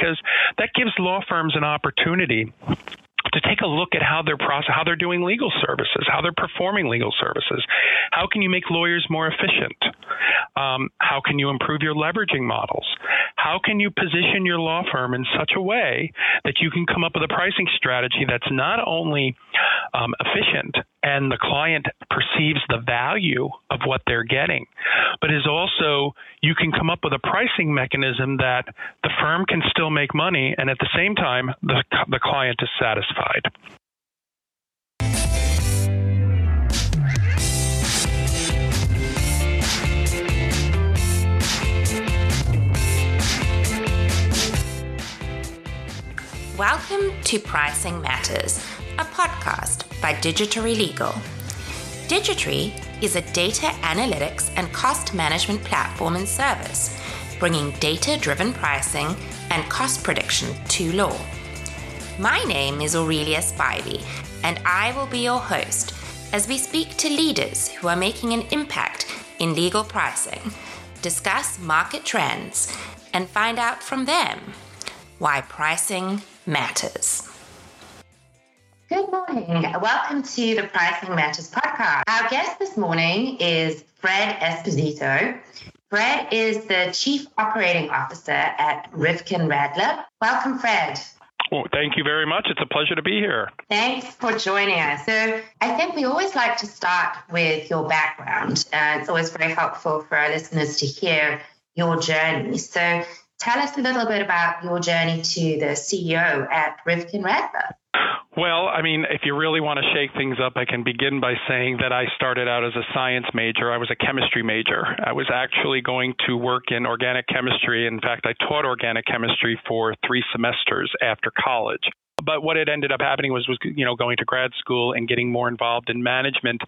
because that gives law firms an opportunity to take a look at how they're process, how they're doing legal services, how they're performing legal services. How can you make lawyers more efficient? Um, how can you improve your leveraging models? How can you position your law firm in such a way that you can come up with a pricing strategy that's not only um, efficient and the client perceives the value of what they're getting, but is also you can come up with a pricing mechanism that the firm can still make money and at the same time the, the client is satisfied. Welcome to Pricing Matters, a podcast by Digitory Legal. Digitory is a data analytics and cost management platform and service, bringing data driven pricing and cost prediction to law. My name is Aurelia Spivey, and I will be your host as we speak to leaders who are making an impact in legal pricing, discuss market trends, and find out from them why pricing matters. Good morning. Welcome to the Pricing Matters podcast. Our guest this morning is Fred Esposito. Fred is the Chief Operating Officer at Rivkin Radler. Welcome, Fred. Well, thank you very much. It's a pleasure to be here. Thanks for joining us. So, I think we always like to start with your background. Uh, it's always very helpful for our listeners to hear your journey. So, tell us a little bit about your journey to the CEO at Rivkin Radler. Well, I mean, if you really want to shake things up, I can begin by saying that I started out as a science major. I was a chemistry major. I was actually going to work in organic chemistry. In fact, I taught organic chemistry for three semesters after college but what had ended up happening was was you know going to grad school and getting more involved in management.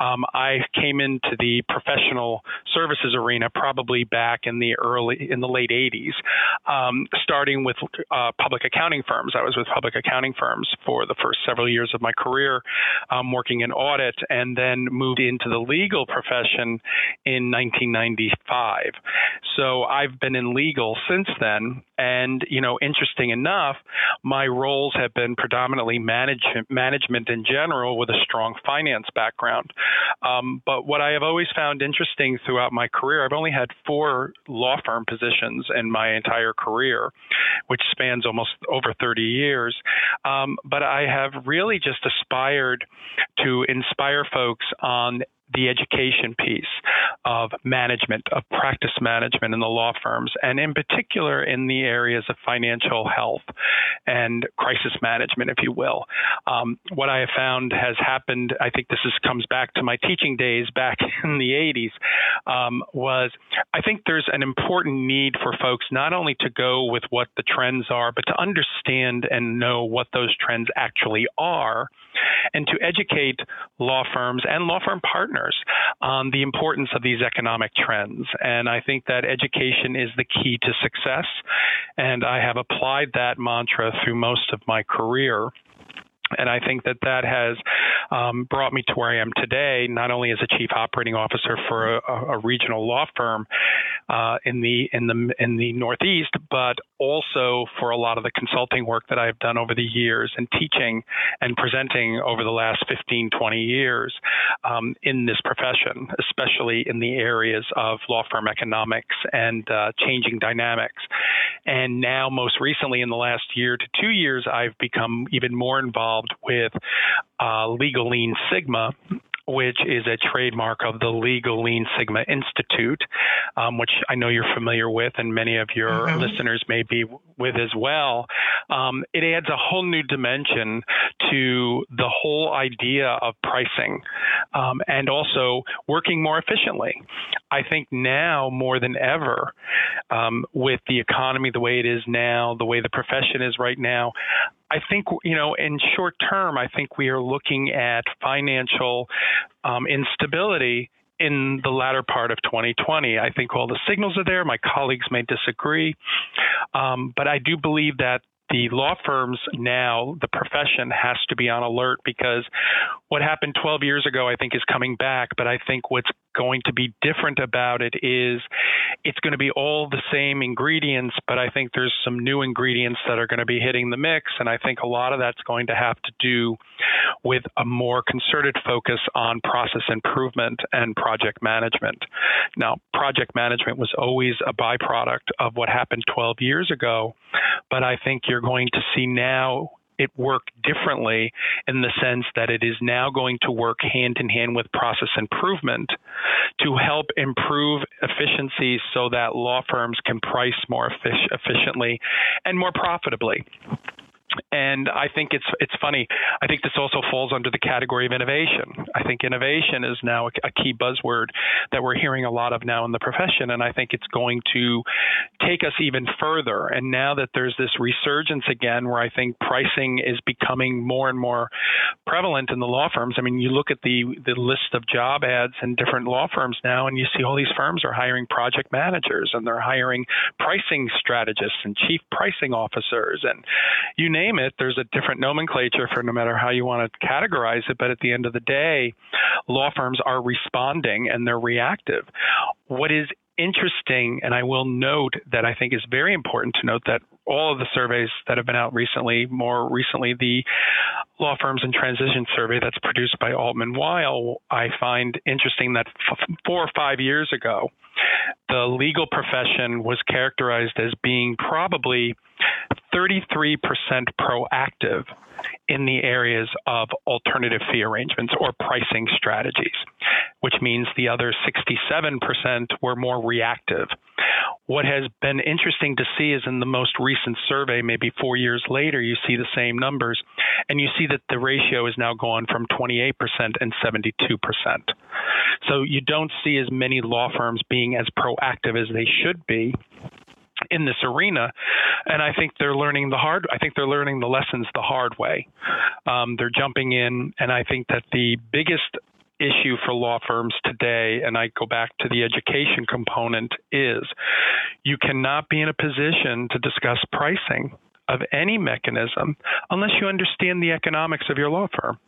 Um, I came into the professional services arena probably back in the early in the late 80s, um, starting with uh, public accounting firms. I was with public accounting firms for the first several years of my career, um, working in audit, and then moved into the legal profession in 1995. So I've been in legal since then, and you know, interesting enough, my roles have been predominantly manage, management in general with a strong finance background. Um, but what I have always found interesting throughout my career, I've only had four law firm positions in my entire career, which spans almost over 30 years. Um, but I have really just aspired to inspire folks on the education piece of management, of practice management in the law firms, and in particular in the areas of financial health and crisis management, if you will. Um, what I have found has happened, I think this is, comes back to my teaching days back in the 80s, um, was I think there's an important need for folks not only to go with what the trends are, but to understand and know what those trends actually are, and to educate law firms and law firm partners on the importance of these economic trends. And I think that education is the key to success. And I have applied that mantra through most of my career. And I think that that has um, brought me to where I am today, not only as a chief operating officer for a, a regional law firm uh, in the in the in the Northeast, but also for a lot of the consulting work that I've done over the years and teaching and presenting over the last 15, 20 years um, in this profession, especially in the areas of law firm economics and uh, changing dynamics. And now, most recently, in the last year to two years, I've become even more involved with uh, Legal Lean Sigma, which is a trademark of the Legal Lean Sigma Institute, um, which I know you're familiar with, and many of your mm-hmm. listeners may be with as well. Um, it adds a whole new dimension to the whole idea of pricing um, and also working more efficiently. I think now more than ever, um, with the economy the way it is now, the way the profession is right now, I think, you know, in short term, I think we are looking at financial um, instability in the latter part of 2020. I think all the signals are there. My colleagues may disagree. Um, but I do believe that the law firms now, the profession has to be on alert because what happened 12 years ago, I think, is coming back. But I think what's going to be different about it is it's going to be all the same ingredients, but I think there's some new ingredients that are going to be hitting the mix. And I think a lot of that's going to have to do with a more concerted focus on process improvement and project management. Now, project management was always a byproduct of what happened 12 years ago, but I think you're going to see now it work differently in the sense that it is now going to work hand in hand with process improvement to help improve efficiencies so that law firms can price more efficiently and more profitably. And I think it's it's funny. I think this also falls under the category of innovation. I think innovation is now a, a, key buzzword that we're hearing a lot of now in the profession, and I think it's going to take us even further. And now that there's this resurgence again, where I think pricing is becoming more and more prevalent in the law firms. I mean, you look at the the list of job ads in different law firms now, and you see all these firms are hiring project managers and they're hiring pricing strategists and chief pricing officers, and you name it, there's a different nomenclature for no matter how you want to categorize it. But at the end of the day, law firms are responding and they're reactive. What is interesting, and I will note that I think is very important to note that all of the surveys that have been out recently, more recently, the Law Firms in Transition survey that's produced by Altman Weil, I find interesting that f- four or five years ago, the legal profession was characterized as being probably 33% proactive in the areas of alternative fee arrangements or pricing strategies, which means the other 67% were more reactive. What has been interesting to see is in the most recent survey, maybe four years later, you see the same numbers, and you see that the ratio is now gone from 28% and 72%. So you don't see as many law firms being as proactive as they should be in this arena, and I think they're learning the hard. I think they're learning the lessons the hard way. Um, they're jumping in, and I think that the biggest issue for law firms today, and I go back to the education component, is you cannot be in a position to discuss pricing of any mechanism unless you understand the economics of your law firm.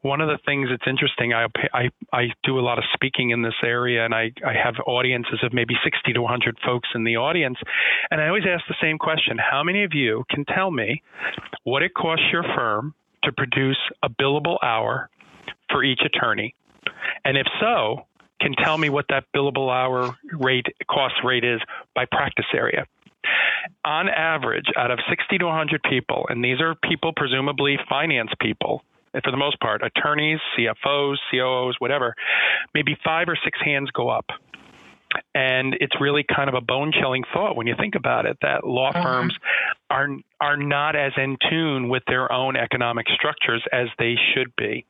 One of the things that's interesting, I, I, I do a lot of speaking in this area, and I, I have audiences of maybe 60 to 100 folks in the audience. And I always ask the same question How many of you can tell me what it costs your firm to produce a billable hour for each attorney? And if so, can tell me what that billable hour rate cost rate is by practice area on average, out of 60 to 100 people, and these are people, presumably finance people, for the most part, attorneys, CFOs, COOs, whatever, maybe five or six hands go up. And it's really kind of a bone chilling thought when you think about it that law uh-huh. firms are are not as in tune with their own economic structures as they should be.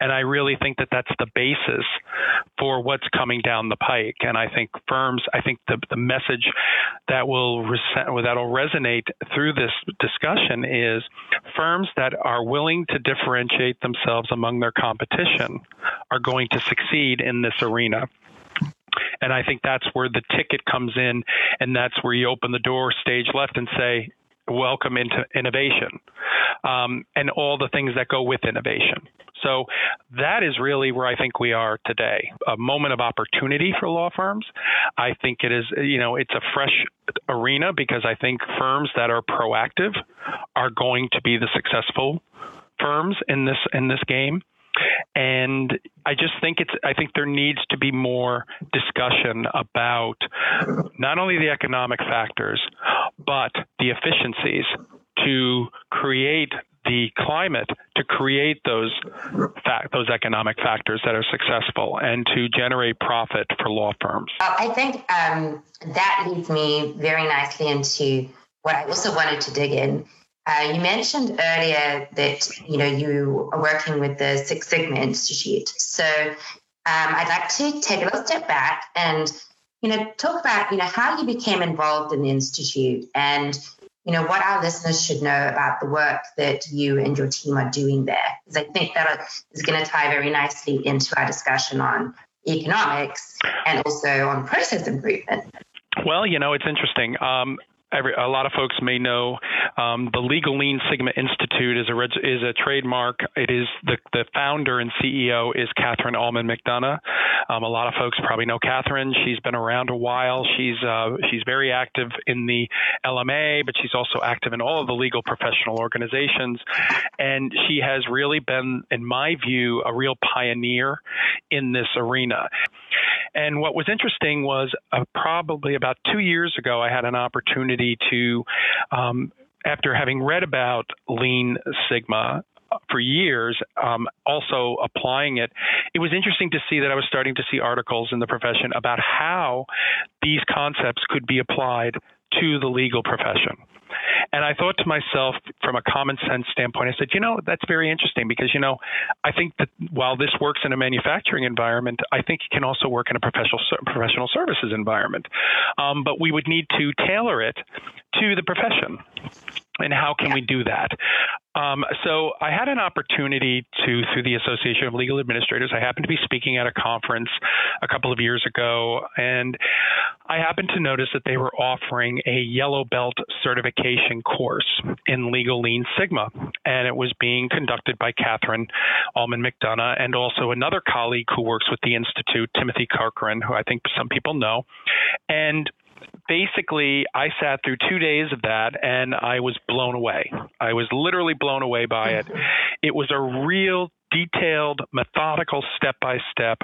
And I really think that that's the basis for what's coming down the pike. And I think firms, I think the, the message that will that'll resonate through this discussion is firms that are willing to differentiate themselves among their competition are going to succeed in this arena. And I think that's where the ticket comes in, and that's where you open the door stage left and say, welcome into innovation um, and all the things that go with innovation. So that is really where I think we are today. A moment of opportunity for law firms. I think it is, you know, it's a fresh arena because I think firms that are proactive are going to be the successful firms in this in this game. And I just think it's I think there needs to be more discussion about not only the economic factors, but the efficiencies to create the climate to create those fact, those economic factors that are successful and to generate profit for law firms. I think um, that leads me very nicely into what I also wanted to dig in uh, you mentioned earlier that you know you are working with the Six Sigma Institute. So um, I'd like to take a little step back and you know talk about you know how you became involved in the institute and you know what our listeners should know about the work that you and your team are doing there because I think that is going to tie very nicely into our discussion on economics and also on process improvement. Well, you know, it's interesting. Um, every, a lot of folks may know um, the Legal Lean Sigma Institute is a is a trademark. It is the the founder and CEO is Catherine Alman MacDonagh. Um, a lot of folks probably know Catherine. She's been around a while. She's uh, she's very active in the LMA, but she's also active in all of the legal professional organizations, and she has really been, in my view, a real pioneer in this arena. And what was interesting was uh, probably about two years ago, I had an opportunity to, um, after having read about Lean Sigma, for years, um, also applying it, it was interesting to see that I was starting to see articles in the profession about how these concepts could be applied to the legal profession. And I thought to myself, from a common sense standpoint, I said, you know, that's very interesting because, you know, I think that while this works in a manufacturing environment, I think it can also work in a professional professional services environment. Um, but we would need to tailor it to the profession. And how can we do that? Um, so I had an opportunity to, through the Association of Legal Administrators, I happened to be speaking at a conference a couple of years ago, and I happened to notice that they were offering a yellow belt certification course in Legal Lean Sigma, and it was being conducted by Catherine Alman MacDonagh and also another colleague who works with the Institute, Timothy Corcoran, who I think some people know. And basically, I sat through two days of that and I was blown away. I was literally blown away by it. It was a real detailed, methodical, step by step.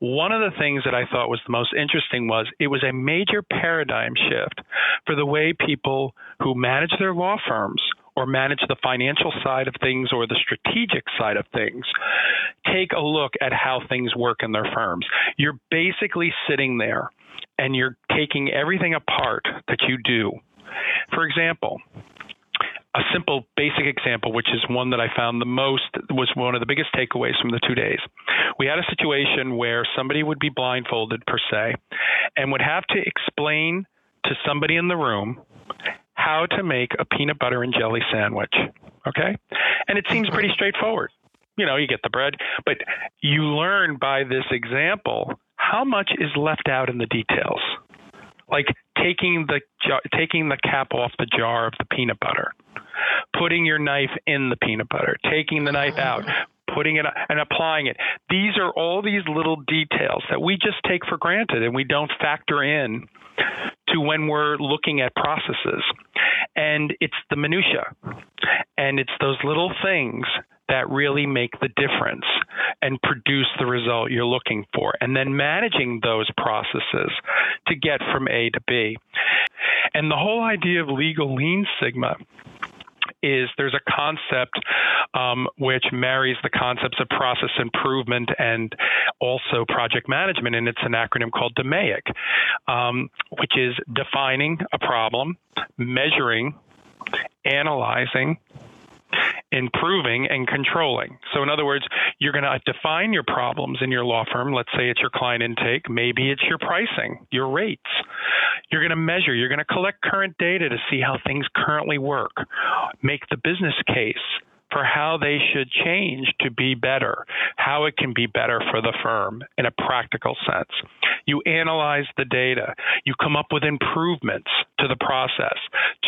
One of the things that I thought was the most interesting was it was a major paradigm shift for the way people who manage their law firms or manage the financial side of things or the strategic side of things take a look at how things work in their firms. You're basically sitting there and you're taking everything apart that you do. For example, a simple basic example which is one that i found the most was one of the biggest takeaways from the two days we had a situation where somebody would be blindfolded per se and would have to explain to somebody in the room how to make a peanut butter and jelly sandwich okay and it seems pretty straightforward you know you get the bread but you learn by this example how much is left out in the details? Like taking the taking the cap off the jar of the peanut butter, putting your knife in the peanut butter, taking the knife out, putting it and applying it. These are all these little details that we just take for granted and we don't factor in to when we're looking at processes. And it's the minutia. And it's those little things that really make the difference and produce the result you're looking for. And then managing those processes to get from A to B. And the whole idea of legal lean sigma is there's a concept um, which marries the concepts of process improvement and also project management, and it's an acronym called DMAIC, um, which is defining a problem, measuring, analyzing, improving and controlling. So, in other words, you're going to define your problems in your law firm. Let's say it's your client intake, maybe it's your pricing, your rates. You're going to measure, you're going to collect current data to see how things currently work, make the business case for how they should change to be better, how it can be better for the firm in a practical sense. You analyze the data, you come up with improvements to the process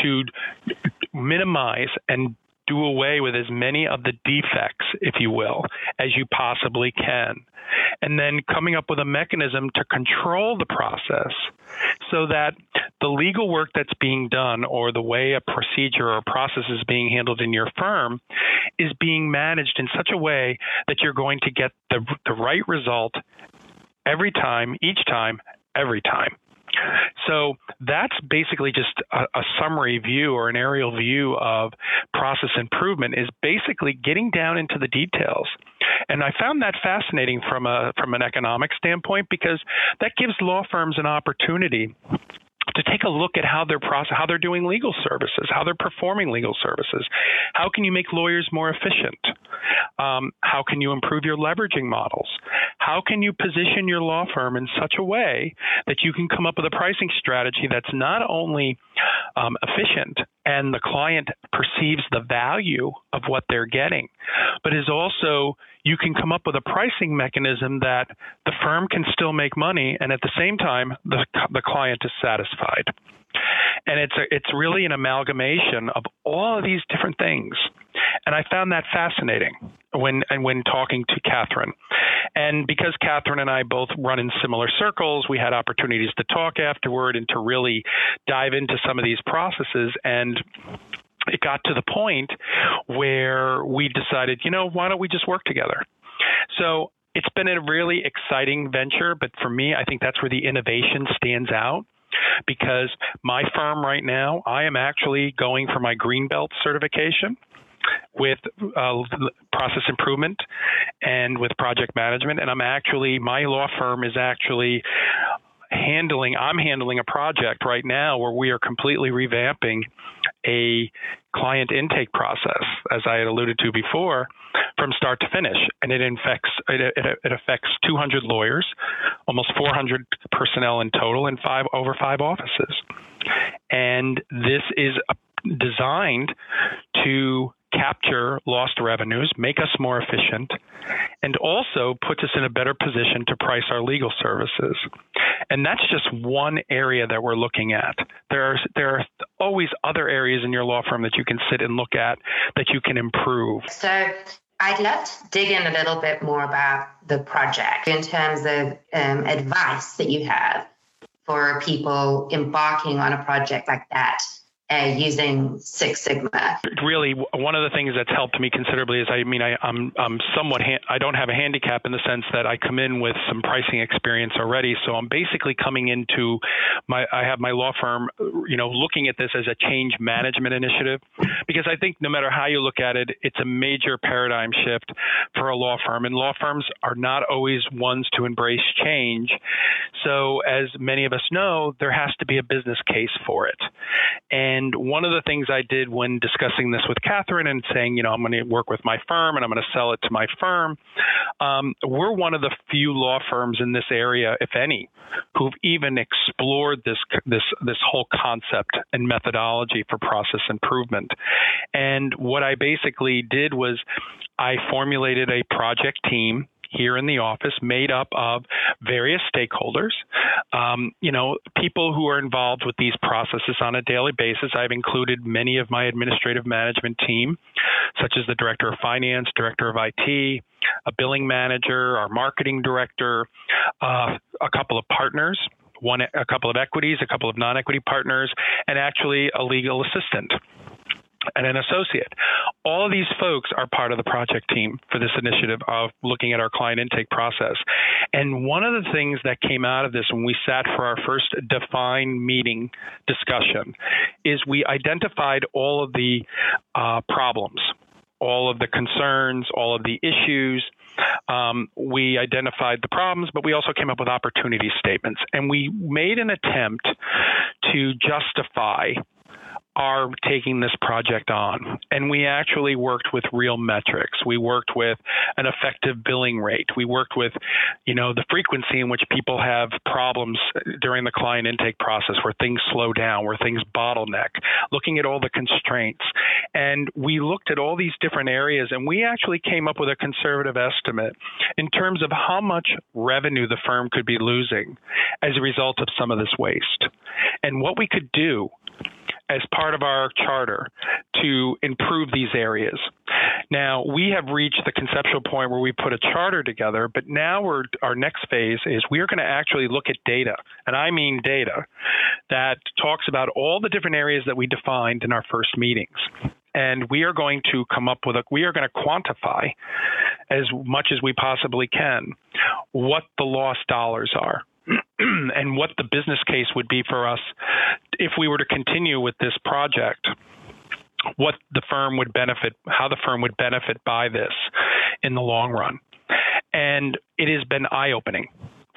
to minimize and do away with as many of the defects, if you will, as you possibly can. And then coming up with a mechanism to control the process so that the legal work that's being done or the way a procedure or a process is being handled in your firm is being managed in such a way that you're going to get the, the right result every time, each time, every time. So that's basically just a, a, summary view or an aerial view of process improvement is basically getting down into the details. And I found that fascinating from a from an economic standpoint because that gives law firms an opportunity to take a look at how they're process, how they're doing legal services, how they're performing legal services. How can you make lawyers more efficient? Um, how can you improve your leveraging models? How can you position your law firm in such a way that you can come up with a pricing strategy that's not only um, efficient and the client perceives the value of what they're getting, but is also you can come up with a pricing mechanism that the firm can still make money and at the same time the the client is satisfied. And it's a, it's really an amalgamation of all of these different things. And I found that fascinating when and when talking to Catherine. And because Catherine and I both run in similar circles, we had opportunities to talk afterward and to really dive into some of these processes. And it got to the point where we decided, you know, why don't we just work together? So it's been a really exciting venture, but for me, I think that's where the innovation stands out because my firm right now, I am actually going for my Greenbelt certification with uh, process improvement and with project management. And I'm actually, my law firm is actually handling, I'm handling a project right now where we are completely revamping a client intake process, as I had alluded to before, from start to finish. And it affects, it, it, it affects 200 lawyers, almost 400 personnel in total, and five over five offices. And this is uh, designed to capture lost revenues, make us more efficient, and also puts us in a better position to price our legal services. And that's just one area that we're looking at. There are there are always other areas in your law firm that you can sit and look at that you can improve. So I'd love to dig in a little bit more about the project in terms of um, advice that you have for people embarking on a project like that uh, using Six Sigma. Really, one of the things that's helped me considerably is I mean I, am I'm, I'm somewhat ha- I don't have a handicap in the sense that I come in with some pricing experience already, so I'm basically coming into my I have my law firm, you know, looking at this as a change management initiative because I think no matter how you look at it, it's a major paradigm shift for a law firm, and law firms are not always ones to embrace change. So as many of us know, there has to be a business case for it, and and one of the things I did when discussing this with Catherine and saying, you know, I'm going to work with my firm and I'm going to sell it to my firm, um, we're one of the few law firms in this area, if any, who've even explored this this this whole concept and methodology for process improvement. And what I basically did was I formulated a project team here in the office made up of various stakeholders, um, you know, people who are involved with these processes on a daily basis. I've included many of my administrative management team, such as the director of finance, director of IT, a billing manager, our marketing director, uh, a couple of partners one a couple of equities, a couple of non-equity partners, and actually a legal assistant and an associate. All of these folks are part of the project team for this initiative of looking at our client intake process. And one of the things that came out of this when we sat for our first define meeting discussion is we identified all of the uh, problems. All of the concerns, all of the issues. Um, we identified the problems, but we also came up with opportunity statements. And we made an attempt to justify are taking this project on. And we actually worked with real metrics. We worked with an effective billing rate. We worked with, you know, the frequency in which people have problems during the client intake process where things slow down, where things bottleneck, looking at all the constraints. And we looked at all these different areas and we actually came up with a conservative estimate in terms of how much revenue the firm could be losing as a result of some of this waste. And what we could do as part of our charter to improve these areas. Now, we have reached the conceptual point where we put a charter together, but now our next phase is we are going to actually look at data, and I mean data, that talks about all the different areas that we defined in our first meetings. And we are going to come up with a, we are going to quantify as much as we possibly can what the lost dollars are. and what the business case would be for us if we were to continue with this project what the firm would benefit, how the firm would benefit by this in the long run. And it has been eye opening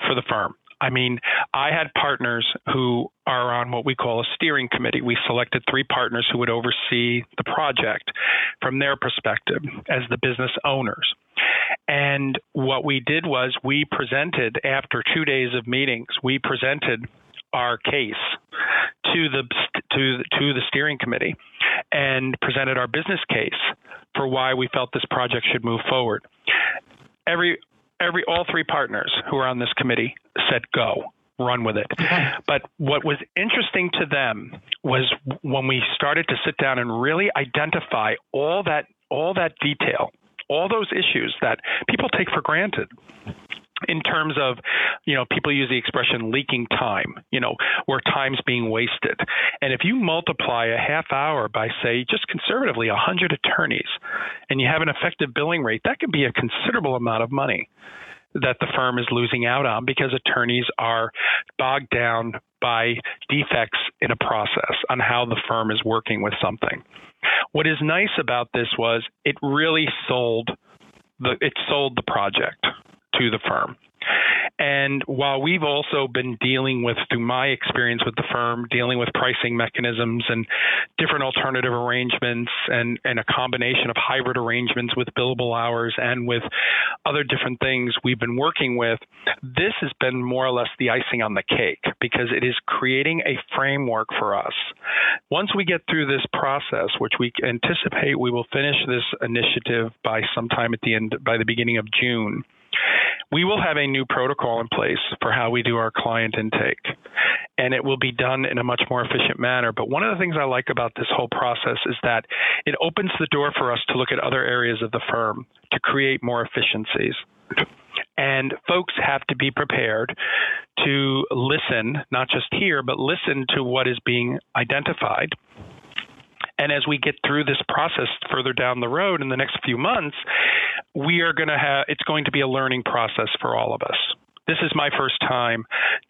for the firm. I mean, I had partners who are on what we call a steering committee. We selected three partners who would oversee the project from their perspective as the business owners. And what we did was we presented, after two days of meetings, we presented our case to the to to the steering committee and presented our business case for why we felt this project should move forward. Every every all three partners who were on this committee said go run with it. But what was interesting to them was when we started to sit down and really identify all that all that detail, all those issues that people take for granted in terms of, you know, people use the expression leaking time, you know, where time's being wasted. And if you multiply a half hour by, say, just conservatively 100 attorneys, and you have an effective billing rate, that can be a considerable amount of money that the firm is losing out on because attorneys are bogged down by defects in a process on how the firm is working with something. What is nice about this was it really sold the it sold the project to the firm. And while we've also been dealing with, through my experience with the firm, dealing with pricing mechanisms and different alternative arrangements and, and a combination of hybrid arrangements with billable hours and with other different things we've been working with, this has been more or less the icing on the cake because it is creating a framework for us. Once we get through this process, which we anticipate we will finish this initiative by sometime at the end, by the beginning of June, we will have a new protocol in place for how we do our client intake, and it will be done in a much more efficient manner. But one of the things I like about this whole process is that it opens the door for us to look at other areas of the firm to create more efficiencies. And folks have to be prepared to listen, not just hear, but listen to what is being identified and as we get through this process further down the road in the next few months, we are going to have it's going to be a learning process for all of us. This is my first time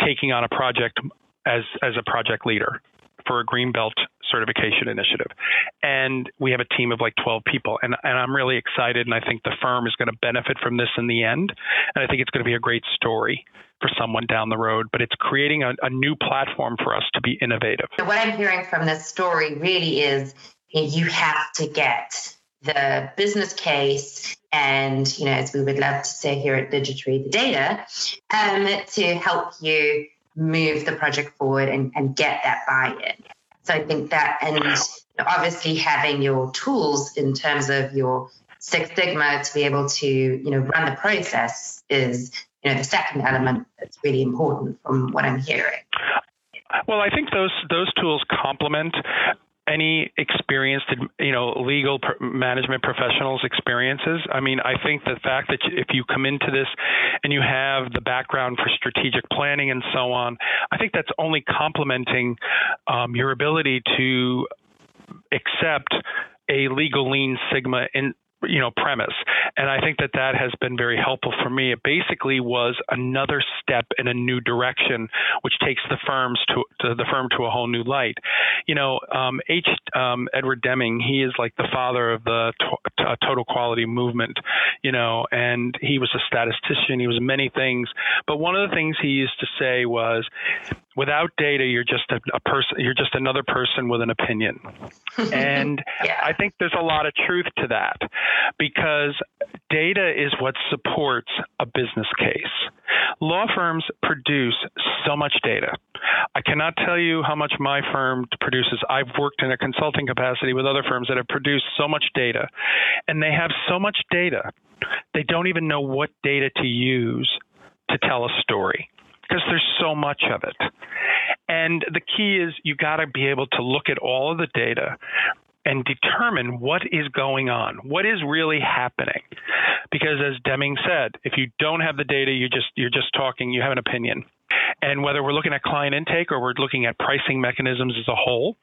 taking on a project as as a project leader for a Greenbelt certification initiative. And we have a team of like 12 people. And, and I'm really excited. And I think the firm is going to benefit from this in the end. And I think it's going to be a great story for someone down the road. But it's creating a, a new platform for us to be innovative. So what I'm hearing from this story really is you have to get the business case and, you know, as we would love to say here at Digitory, the data um, to help you move the project forward and, and get that buy-in. So I think that, and obviously having your tools in terms of your Six Sigma to be able to, you know, run the process is, you know, the second element that's really important from what I'm hearing. Well, I think those those tools complement any experienced, you know, legal management professionals' experiences. I mean, I think the fact that if you come into this and you have the background for strategic planning and so on, I think that's only complementing um, your ability to accept a legal lean sigma in you know premise. And i think that that has been very helpful for me. It basically was another step in a new direction which takes the firms to, to the firm to a whole new light. You know um, h um, edward deming he is like the father of the to- total quality movement you know and he was a statistician. He was many things. But one of the things he used to say was without data you're just a, a person you're just another person with an opinion. And yeah. i think there's a lot of truth to that because data is what supports a business case. Law firms produce so much data. I cannot tell you how much my firm produces. I've worked in a consulting capacity with other firms that have produced so much data and they have so much data they don't even know what data to use to tell a story because there's so much of it. And the key is you got to be able to look at all of the data and determine what is going on, what is really happening. Because as Deming said, if you don't have the data, you just you're just talking, you have an opinion. And whether we're looking at client intake or we're looking at pricing mechanisms as a whole,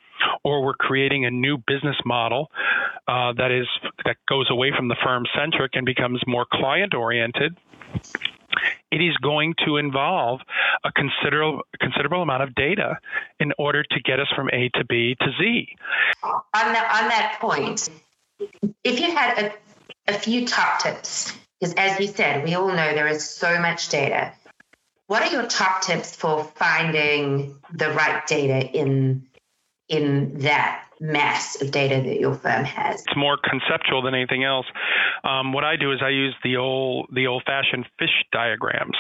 or we're creating a new business model uh, that is that goes away from the firm centric and becomes more client oriented, it is going to involve a considerable considerable amount of data in order to get us from A to B to Z. On that on that point, if you had a, a few top tips, because as you said, we all know there is so much data. What are your top tips for finding the right data in in that mass of data that your firm has? It's more conceptual than anything else. Um, what I do is I use the old the old fashioned fish diagrams.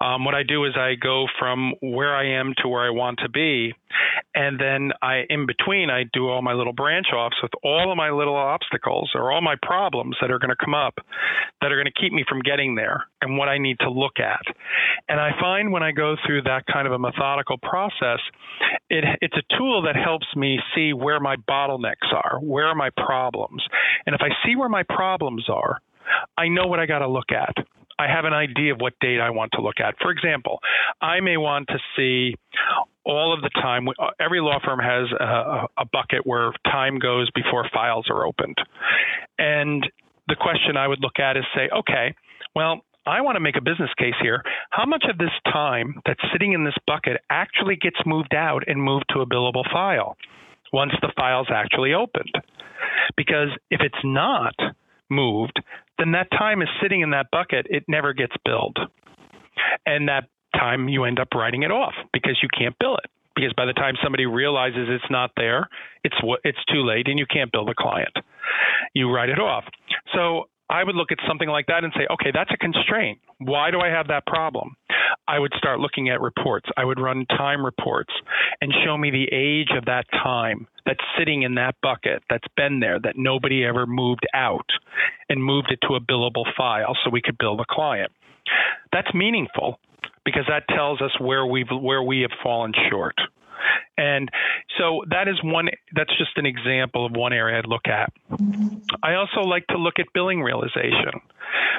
Um, what I do is I go from where I am to where I want to be, and then I in between I do all my little branch offs with all of my little obstacles or all my problems that are going to come up that are going to keep me from getting there and what I need to look at. And I find when I go through that kind of a methodical process, it, it's a tool that helps me see where my bottlenecks are, where are my problems. And if I see where my problems are, I know what I got to look at. I have an idea of what data I want to look at. For example, I may want to see all of the time. Uh, every law firm has a, a bucket where time goes before files are opened. And the question I would look at is say, okay, well, I want to make a business case here. How much of this time that's sitting in this bucket actually gets moved out and moved to a billable file once the file's actually opened? Because if it's not moved, then that time is sitting in that bucket. It never gets billed. And that time you end up writing it off because you can't bill it. Because by the time somebody realizes it's not there, it's it's too late and you can't bill the client. You write it off. So I would look at something like that and say, okay, that's a constraint. Why do I have that problem? I would start looking at reports. I would run time reports and show me the age of that time that's sitting in that bucket that's been there that nobody ever moved out and moved it to a billable file so we could bill the client. That's meaningful because that tells us where we've where we have fallen short. And so that is one, that's just an example of one area I'd look at. I also like to look at billing realization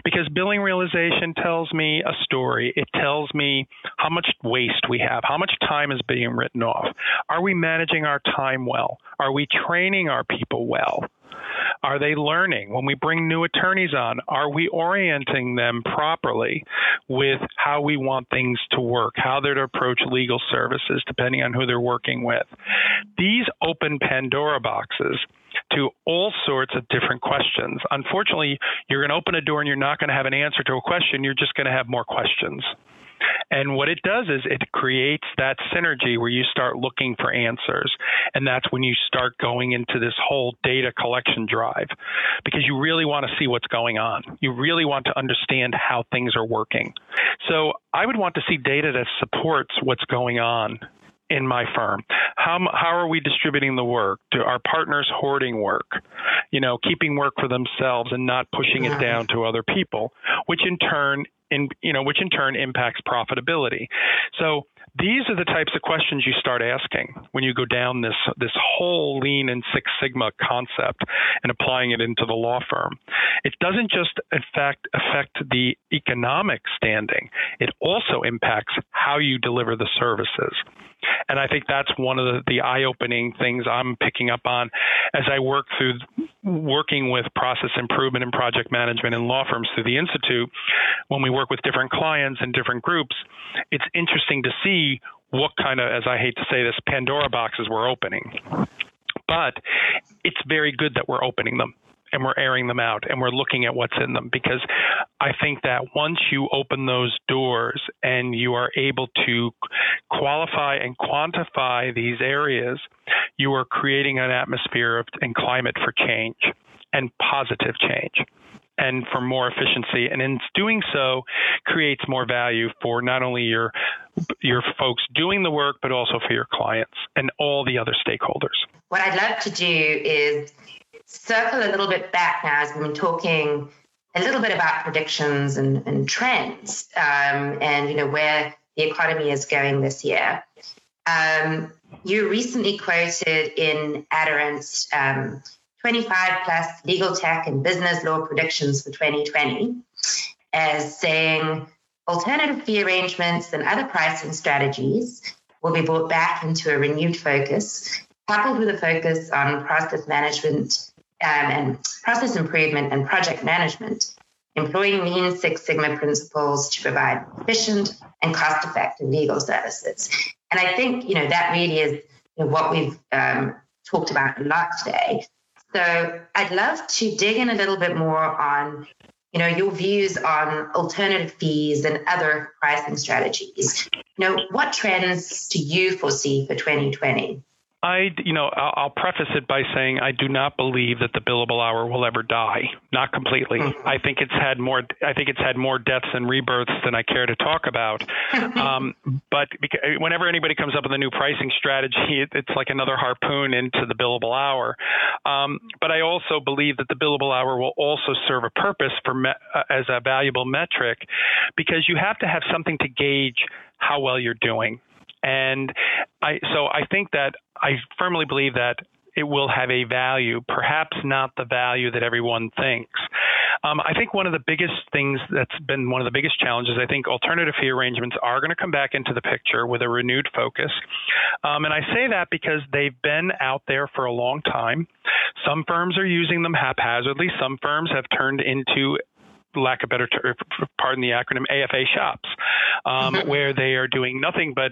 because billing realization tells me a story. It tells me how much waste we have, how much time is being written off. Are we managing our time well? Are we training our people well? Are they learning? When we bring new attorneys on, are we orienting them properly with how we want things to work, how they're to approach legal services, depending on who they're working with? These open Pandora boxes to all sorts of different questions. Unfortunately, you're going to open a door and you're not going to have an answer to a question, you're just going to have more questions. And what it does is it creates that synergy where you start looking for answers. And that's when you start going into this whole data collection drive because you really want to see what's going on. You really want to understand how things are working. So I would want to see data that supports what's going on in my firm? How how are we distributing the work? Do our partners hoarding work? You know, keeping work for themselves and not pushing it down to other people, which in turn in you know which in turn impacts profitability. So these are the types of questions you start asking when you go down this this whole lean and six sigma concept and applying it into the law firm. It doesn't just affect affect the economic standing. It also impacts how you deliver the services. And I think that's one of the, the eye-opening things I'm picking up on as I work through working with process improvement and project management in law firms through the institute. When we work with different clients and different groups, it's interesting to see what kind of, as I hate to say this, Pandora boxes we're opening. But it's very good that we're opening them and we're airing them out and we're looking at what's in them. Because I think that once you open those doors and you are able to qualify and quantify these areas, you are creating an atmosphere of, and climate for change and positive change and for more efficiency. And in doing so creates more value for not only your your folks doing the work but also for your clients and all the other stakeholders. What i'd love to do is circle a little bit back now as we've been talking a little bit about predictions and, and trends um, and you know where the economy is going this year. Um, you recently quoted in Aderant's um, 25 plus legal tech and business law predictions for 2020 as saying alternative fee arrangements and other pricing strategies will be brought back into a renewed focus, coupled with a focus on process management and process improvement and project management, employing Lean Six Sigma principles to provide efficient and cost-effective legal services. And I think you know that really is you know, what we've um, talked about a lot today. So I'd love to dig in a little bit more on you know your views on alternative fees and other pricing strategies. You know, what trends do you foresee for 2020? I, you know, I'll, preface it by saying I do not believe that the billable hour will ever die. Not completely. Mm-hmm. I think it's had more. I think it's had more deaths and rebirths than I care to talk about. um, but whenever anybody comes up with a new pricing strategy, it, it's like another harpoon into the billable hour. Um, but I also believe that the billable hour will also serve a purpose for me, uh, as a valuable metric, because you have to have something to gauge how well you're doing. And I, so I think that I firmly believe that it will have a value, perhaps not the value that everyone thinks. Um, I think one of the biggest things that's been one of the biggest challenges, I think alternative fee arrangements are going to come back into the picture with a renewed focus. Um, and I say that because they've been out there for a long time. Some firms are using them haphazardly, some firms have turned into lack of better, ter- pardon the acronym, AFA shops, um, mm-hmm. where they are doing nothing but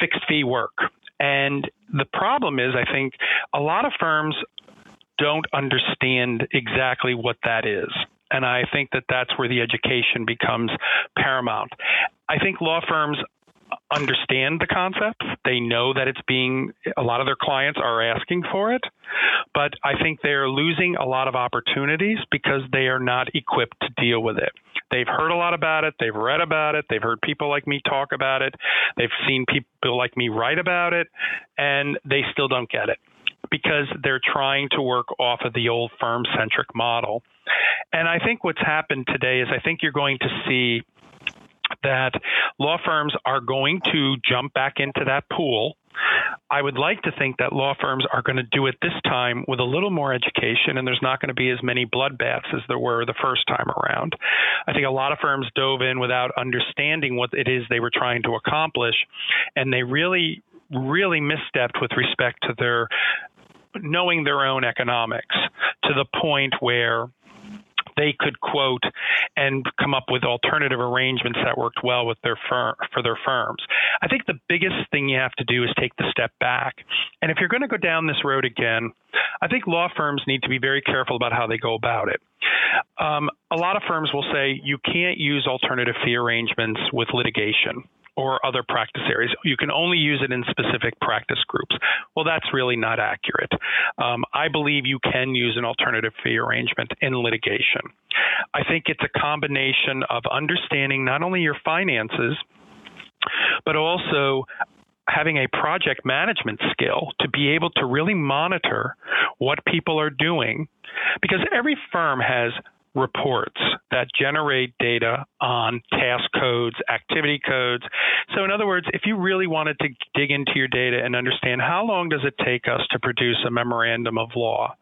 fixed fee work. And the problem is, I think a lot of firms don't understand exactly what that is. And I think that that's where the education becomes paramount. I think law firms understand the concepts. They know that it's being, a lot of their clients are asking for it, but I think they're losing a lot of opportunities because they are not equipped to deal with it. They've heard a lot about it, they've read about it, they've heard people like me talk about it, they've seen people like me write about it, and they still don't get it because they're trying to work off of the old firm centric model. And I think what's happened today is I think you're going to see that law firms are going to jump back into that pool. I would like to think that law firms are going to do it this time with a little more education, and there's not going to be as many bloodbaths as there were the first time around. I think a lot of firms dove in without understanding what it is they were trying to accomplish, and they really, really misstepped with respect to their knowing their own economics to the point where they could quote and come up with alternative arrangements that worked well with their firm for their firms. I think the biggest thing you have to do is take the step back. And if you're going to go down this road again, I think law firms need to be very careful about how they go about it. Um, a lot of firms will say you can't use alternative fee arrangements with litigation or other practice areas. You can only use it in specific practice groups. Well, that's really not accurate. Um, I believe you can use an alternative fee arrangement in litigation. I think it's a combination of understanding not only your finances, but also having a project management skill to be able to really monitor what people are doing because every firm has reports that generate data on task codes, activity codes. So, in other words, if you really wanted to dig into your data and understand how long does it take us to produce a memorandum of law,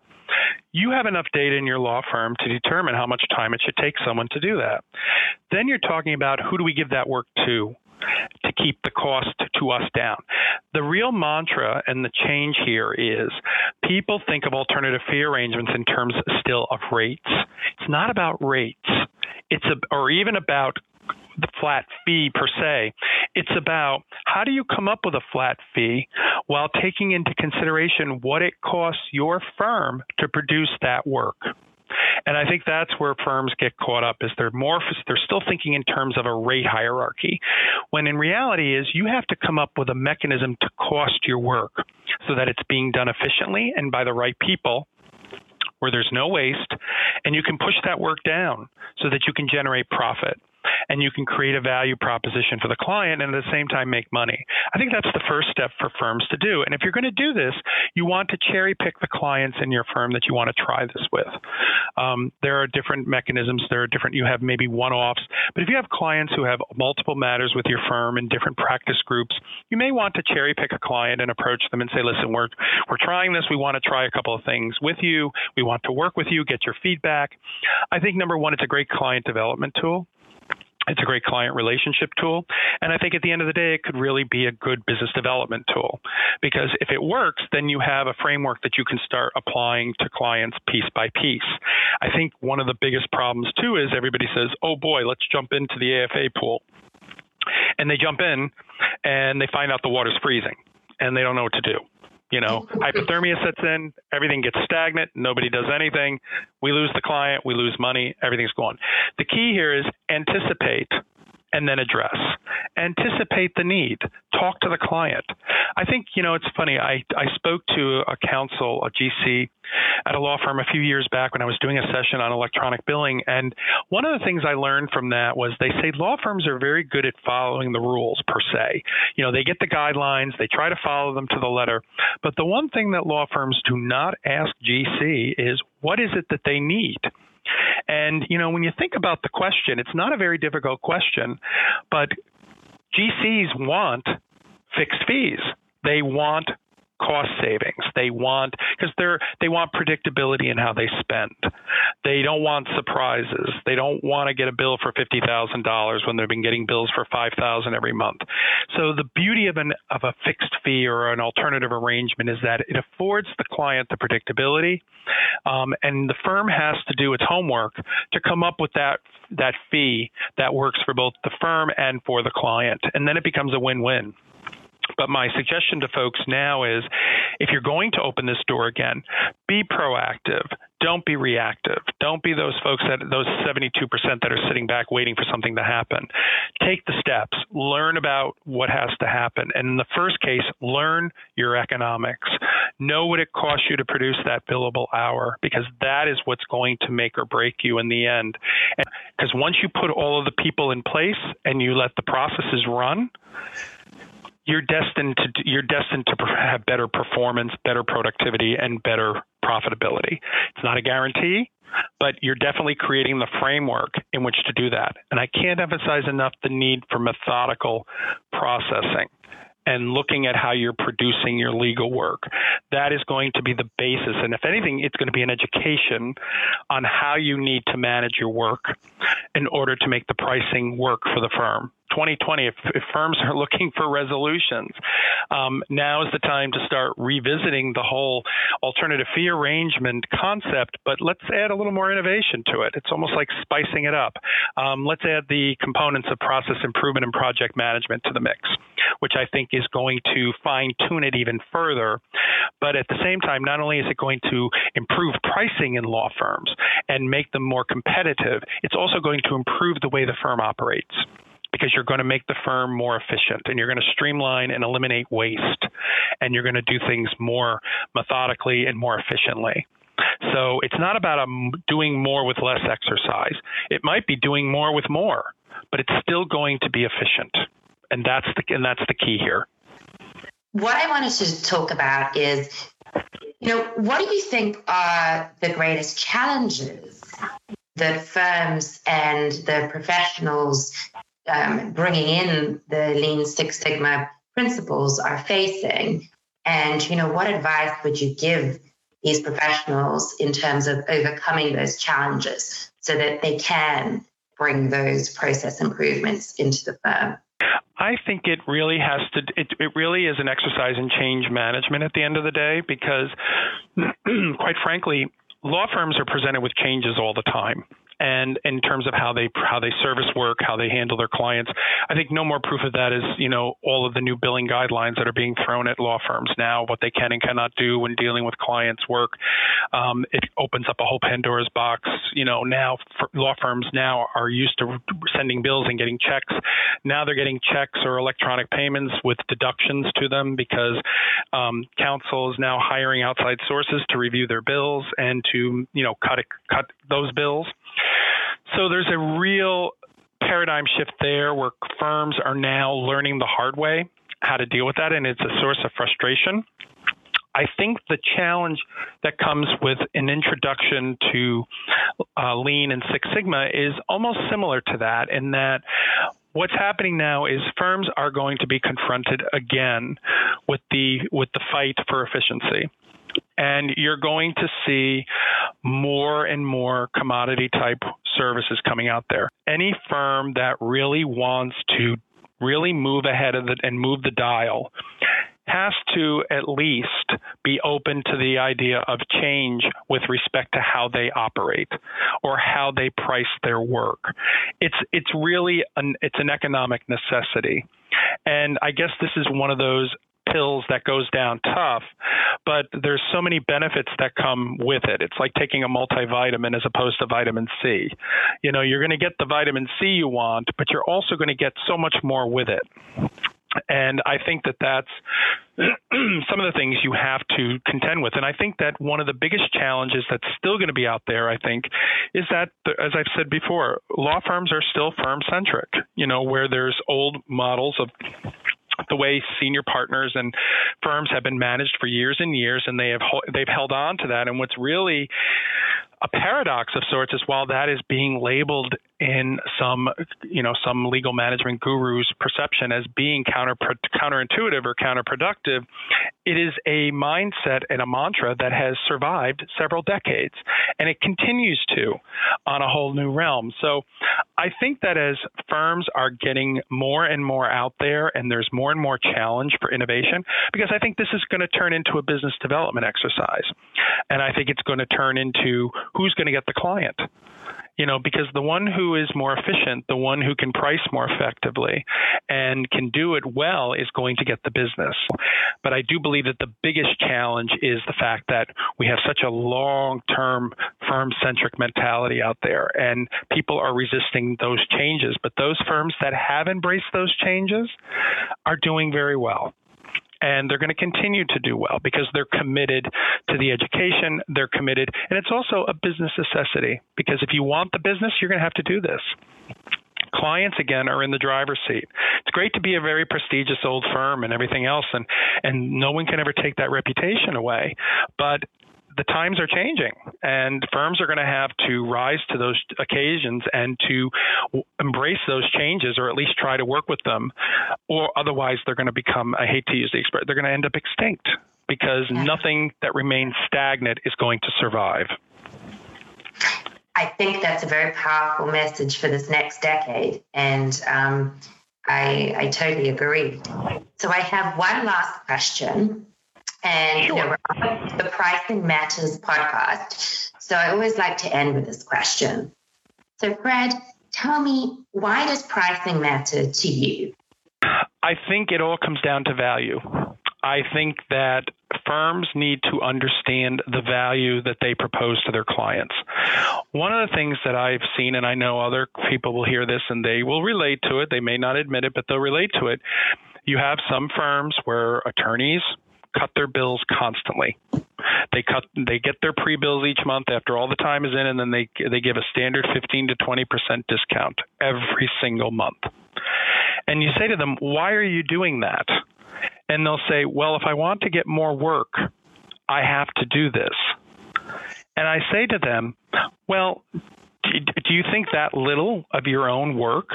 you have enough data in your law firm to determine how much time it should take someone to do that. Then you're talking about who do we give that work to? To keep the cost to us down. The real mantra and the change here is people think of alternative fee arrangements in terms still of rates. It's not about rates. It's a, or even about the flat fee per se. It's about how do you come up with a flat fee while taking into consideration what it costs your firm to produce that work. And I think that's where firms get caught up is they're more they're still thinking in terms of a rate hierarchy when in reality is you have to come up with a mechanism to cost your work so that it's being done efficiently and by the right people where there's no waste and you can push that work down so that you can generate profit and you can create a value proposition for the client and at the same time make money. I think that's the first step for firms to do. And if you're going to do this, you want to cherry pick the clients in your firm that you want to try this with. Um, there are different mechanisms. There are different, you have maybe one offs. But if you have clients who have multiple matters with your firm in different practice groups, you may want to cherry pick a client and approach them and say, listen, we're, we're trying this. We want to try a couple of things with you. We want to work with you, get your feedback. I think number one, it's a great client development tool. It's a great client relationship tool. And I think at the end of the day, it could really be a good business development tool because if it works, then you have a framework that you can start applying to clients piece by piece. I think one of the biggest problems too is everybody says, oh boy, let's jump into the AFA pool. And they jump in and they find out the water's freezing and they don't know what to do. You know, hypothermia sets in, everything gets stagnant, nobody does anything. We lose the client, we lose money, everything's gone. The key here is anticipate and then address. Anticipate the need. Talk to the client. I think, you know, it's funny. I, I spoke to a counsel, a GC, at a law firm a few years back when I was doing a session on electronic billing. And one of the things I learned from that was they say law firms are very good at following the rules, per se. You know, they get the guidelines, they try to follow them to the letter. But the one thing that law firms do not ask GC is what is it that they need? And, you know, when you think about the question, it's not a very difficult question, but GCs want fixed fees. They want cost savings. They want because they're they want predictability in how they spend. They don't want surprises. They don't want to get a bill for fifty thousand dollars when they've been getting bills for five thousand every month. So the beauty of an of a fixed fee or an alternative arrangement is that it affords the client the predictability, um, and the firm has to do its homework to come up with that that fee that works for both the firm and for the client, and then it becomes a win-win. But my suggestion to folks now is if you're going to open this door again, be proactive. Don't be reactive. Don't be those folks that those 72% that are sitting back waiting for something to happen. Take the steps. Learn about what has to happen. And in the first case, learn your economics. Know what it costs you to produce that billable hour because that is what's going to make or break you in the end. Because once you put all of the people in place and you let the processes run, you're destined to you're destined to have better performance, better productivity, and better profitability. It's not a guarantee, but you're definitely creating the framework in which to do that. And I can't emphasize enough the need for methodical processing and looking at how you're producing your legal work. That is going to be the basis. And if anything, it's going to be an education on how you need to manage your work in order to make the pricing work for the firm. 2020, if, if firms are looking for resolutions, um, now is the time to start revisiting the whole alternative fee arrangement concept. But let's add a little more innovation to it. It's almost like spicing it up. Um, let's add the components of process improvement and project management to the mix, which I think is going to fine tune it even further. But at the same time, not only is it going to improve pricing in law firms and make them more competitive, it's also going to improve the way the firm operates because you're going to make the firm more efficient and you're going to streamline and eliminate waste and you're going to do things more methodically and more efficiently. So it's not about um, doing more with less exercise. It might be doing more with more, but it's still going to be efficient. And that's the and that's the key here. What I wanted to talk about is you know, what do you think are the greatest challenges that firms and the professionals um, bringing in the Lean Six Sigma principles are facing. And, you know, what advice would you give these professionals in terms of overcoming those challenges so that they can bring those process improvements into the firm? I think it really has to. It, it really is an exercise in change management at the end of the day, because, quite frankly, law firms are presented with changes all the time and in terms of how they how they service work, how they handle their clients. I think no more proof of that is you know all of the new billing guidelines that are being thrown at law firms now, what they can and cannot do when dealing with clients' work. Um, it opens up a whole Pandora's box. You know now law firms now are used to sending bills and getting checks. Now they're getting checks or electronic payments with deductions to them because um, counsel is now hiring outside sources to review their bills and to you know cut cut those bills. So there's a real paradigm shift there where firms are now learning the hard way how to deal with that, and it's a source of frustration. I think the challenge that comes with an introduction to uh, Lean and Six Sigma is almost similar to that, in that what's happening now is firms are going to be confronted again with the with the fight for efficiency and you're going to see more and more commodity type services coming out there. Any firm that really wants to really move ahead of it and move the dial has to at least be open to the idea of change with respect to how they operate or how they price their work. It's it's really an it's an economic necessity. And I guess this is one of those pills that goes down tough, but there's so many benefits that come with it. It's like taking a multivitamin as opposed to vitamin C. You know, you're going to get the vitamin C you want, but you're also going to get so much more with it. And I think that that's some of the things you have to contend with. And I think that one of the biggest challenges that's still going to be out there, I think, is that, as I've said before, law firms are still firm centric, you know, where there's old models of the way senior partners and firms have been managed for years and years, and they have they've held on to that. And what's really a paradox of sorts is while that is being labeled in some you know some legal management gurus perception as being counter counterintuitive or counterproductive. It is a mindset and a mantra that has survived several decades and it continues to on a whole new realm. So i think that as firms are getting more and more out there and there's more and more challenge for innovation because i think this is going to turn into a business development exercise. And i think it's going to turn into who's going to get the client you know, because the one who is more efficient, the one who can price more effectively and can do it well is going to get the business. But I do believe that the biggest challenge is the fact that we have such a long term firm centric mentality out there and people are resisting those changes. But those firms that have embraced those changes are doing very well and they're going to continue to do well because they're committed to the education, they're committed, and it's also a business necessity because if you want the business, you're going to have to do this clients again are in the driver's seat. It's great to be a very prestigious old firm and everything else and and no one can ever take that reputation away. But the times are changing and firms are going to have to rise to those occasions and to embrace those changes or at least try to work with them or otherwise they're going to become i hate to use the expression they're going to end up extinct because nothing that remains stagnant is going to survive. I think that's a very powerful message for this next decade and um, I, I totally agree. So i have one last question and sure. the Pricing Matters podcast. So I always like to end with this question. So, Fred, tell me, why does pricing matter to you? I think it all comes down to value. I think that firms need to understand the value that they propose to their clients. One of the things that I've seen, and I know other people will hear this and they will relate to it, they may not admit it, but they'll relate to it. You have some firms where attorneys cut their bills constantly. They cut they get their pre-bills each month after all the time is in and then they they give a standard 15 to 20% discount every single month. And you say to them, "Why are you doing that?" And they'll say, "Well, if I want to get more work, I have to do this." And I say to them, "Well, do you think that little of your own work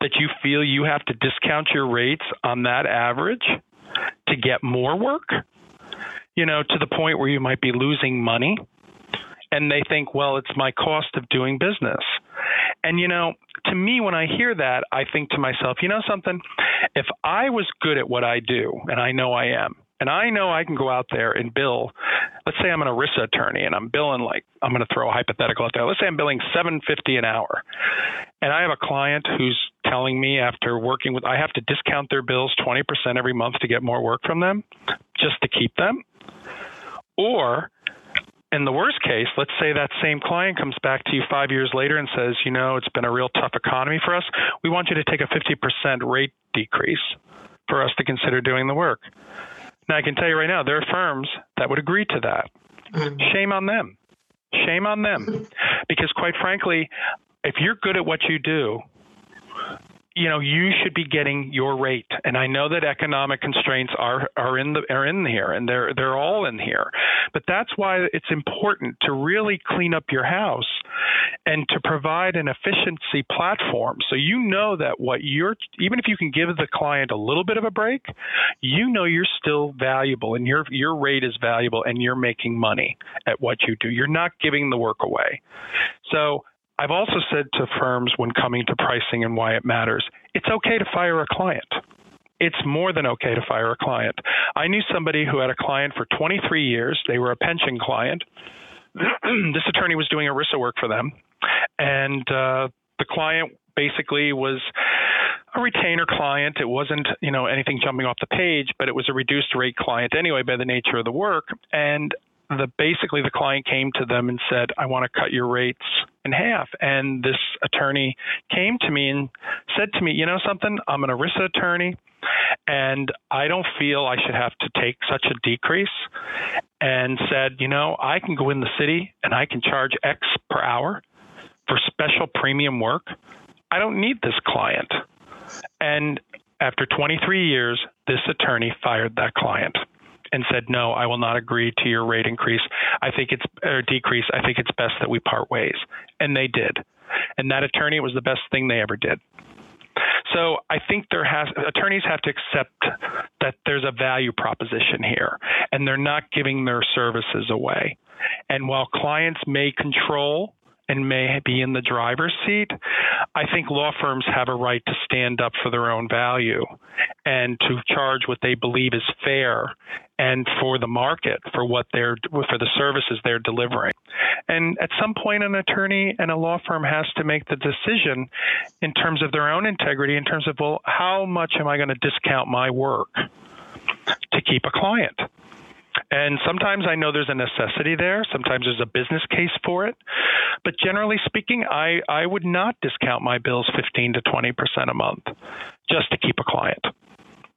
that you feel you have to discount your rates on that average to get more work, you know, to the point where you might be losing money. And they think, well, it's my cost of doing business. And, you know, to me, when I hear that, I think to myself, you know something? If I was good at what I do, and I know I am, and I know I can go out there and bill. Let's say I'm an ERISA attorney and I'm billing like I'm going to throw a hypothetical out there. Let's say I'm billing 750 an hour, and I have a client who's telling me after working with I have to discount their bills 20% every month to get more work from them, just to keep them. Or in the worst case, let's say that same client comes back to you five years later and says, you know, it's been a real tough economy for us. We want you to take a 50% rate decrease for us to consider doing the work. Now, I can tell you right now, there are firms that would agree to that. Mm-hmm. Shame on them. Shame on them. Because, quite frankly, if you're good at what you do, you know you should be getting your rate. And i know that economic constraints are are in the are in here and they're they're all in here. But that's why it's important to really clean up your house and to provide an efficiency platform. So you know that what you're even if you can give the client a little bit of a break you know you're still valuable and your your rate is valuable and you're making money at what you do. You're not giving the work away. So I've also said to firms when coming to pricing and why it matters, it's okay to fire a client. It's more than okay to fire a client. I knew somebody who had a client for 23 years. They were a pension client. this attorney was doing ERISA work for them, and uh, the client basically was a retainer client. It wasn't, you know, anything jumping off the page, but it was a reduced rate client anyway by the nature of the work. And the basically the client came to them and said, "I want to cut your rates in half." And this attorney came to me and said to me, "You know something? I'm an ERISA attorney, and I don't feel I should have to take such a decrease." And said, "You know, I can go in the city and I can charge X per hour for special premium work. I don't need this client." And after 23 years, this attorney fired that client and said, "No, I will not agree to your rate increase. I think it's or decrease. I think it's best that we part ways." And they did. And that attorney was the best thing they ever did. So I think there has attorneys have to accept that there's a value proposition here, and they're not giving their services away. And while clients may control and may be in the driver's seat, I think law firms have a right to stand up for their own value and to charge what they believe is fair and for the market for what they're for the services they're delivering. And at some point an attorney and a law firm has to make the decision in terms of their own integrity in terms of well how much am I going to discount my work to keep a client? And sometimes I know there's a necessity there. Sometimes there's a business case for it. But generally speaking, I, I would not discount my bills 15 to 20% a month just to keep a client.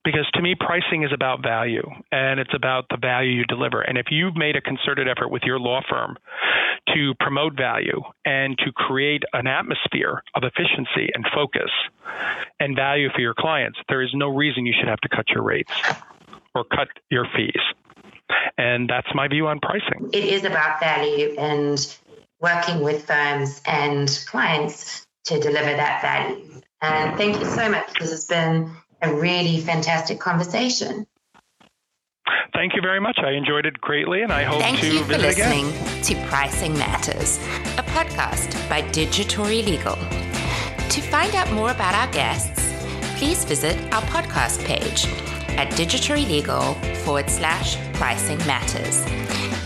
Because to me, pricing is about value and it's about the value you deliver. And if you've made a concerted effort with your law firm to promote value and to create an atmosphere of efficiency and focus and value for your clients, there is no reason you should have to cut your rates or cut your fees. And that's my view on pricing. It is about value and working with firms and clients to deliver that value. And thank you so much. This has been a really fantastic conversation. Thank you very much. I enjoyed it greatly, and I hope you enjoyed it. Thank to you for visit listening again. to Pricing Matters, a podcast by Digitory Legal. To find out more about our guests, please visit our podcast page at Digitory Legal forward slash pricing matters.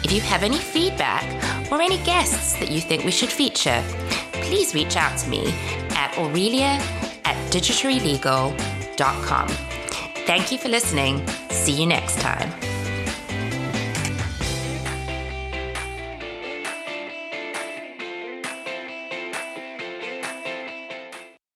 If you have any feedback or any guests that you think we should feature, please reach out to me at Aurelia at digitorylegal.com. Thank you for listening. See you next time.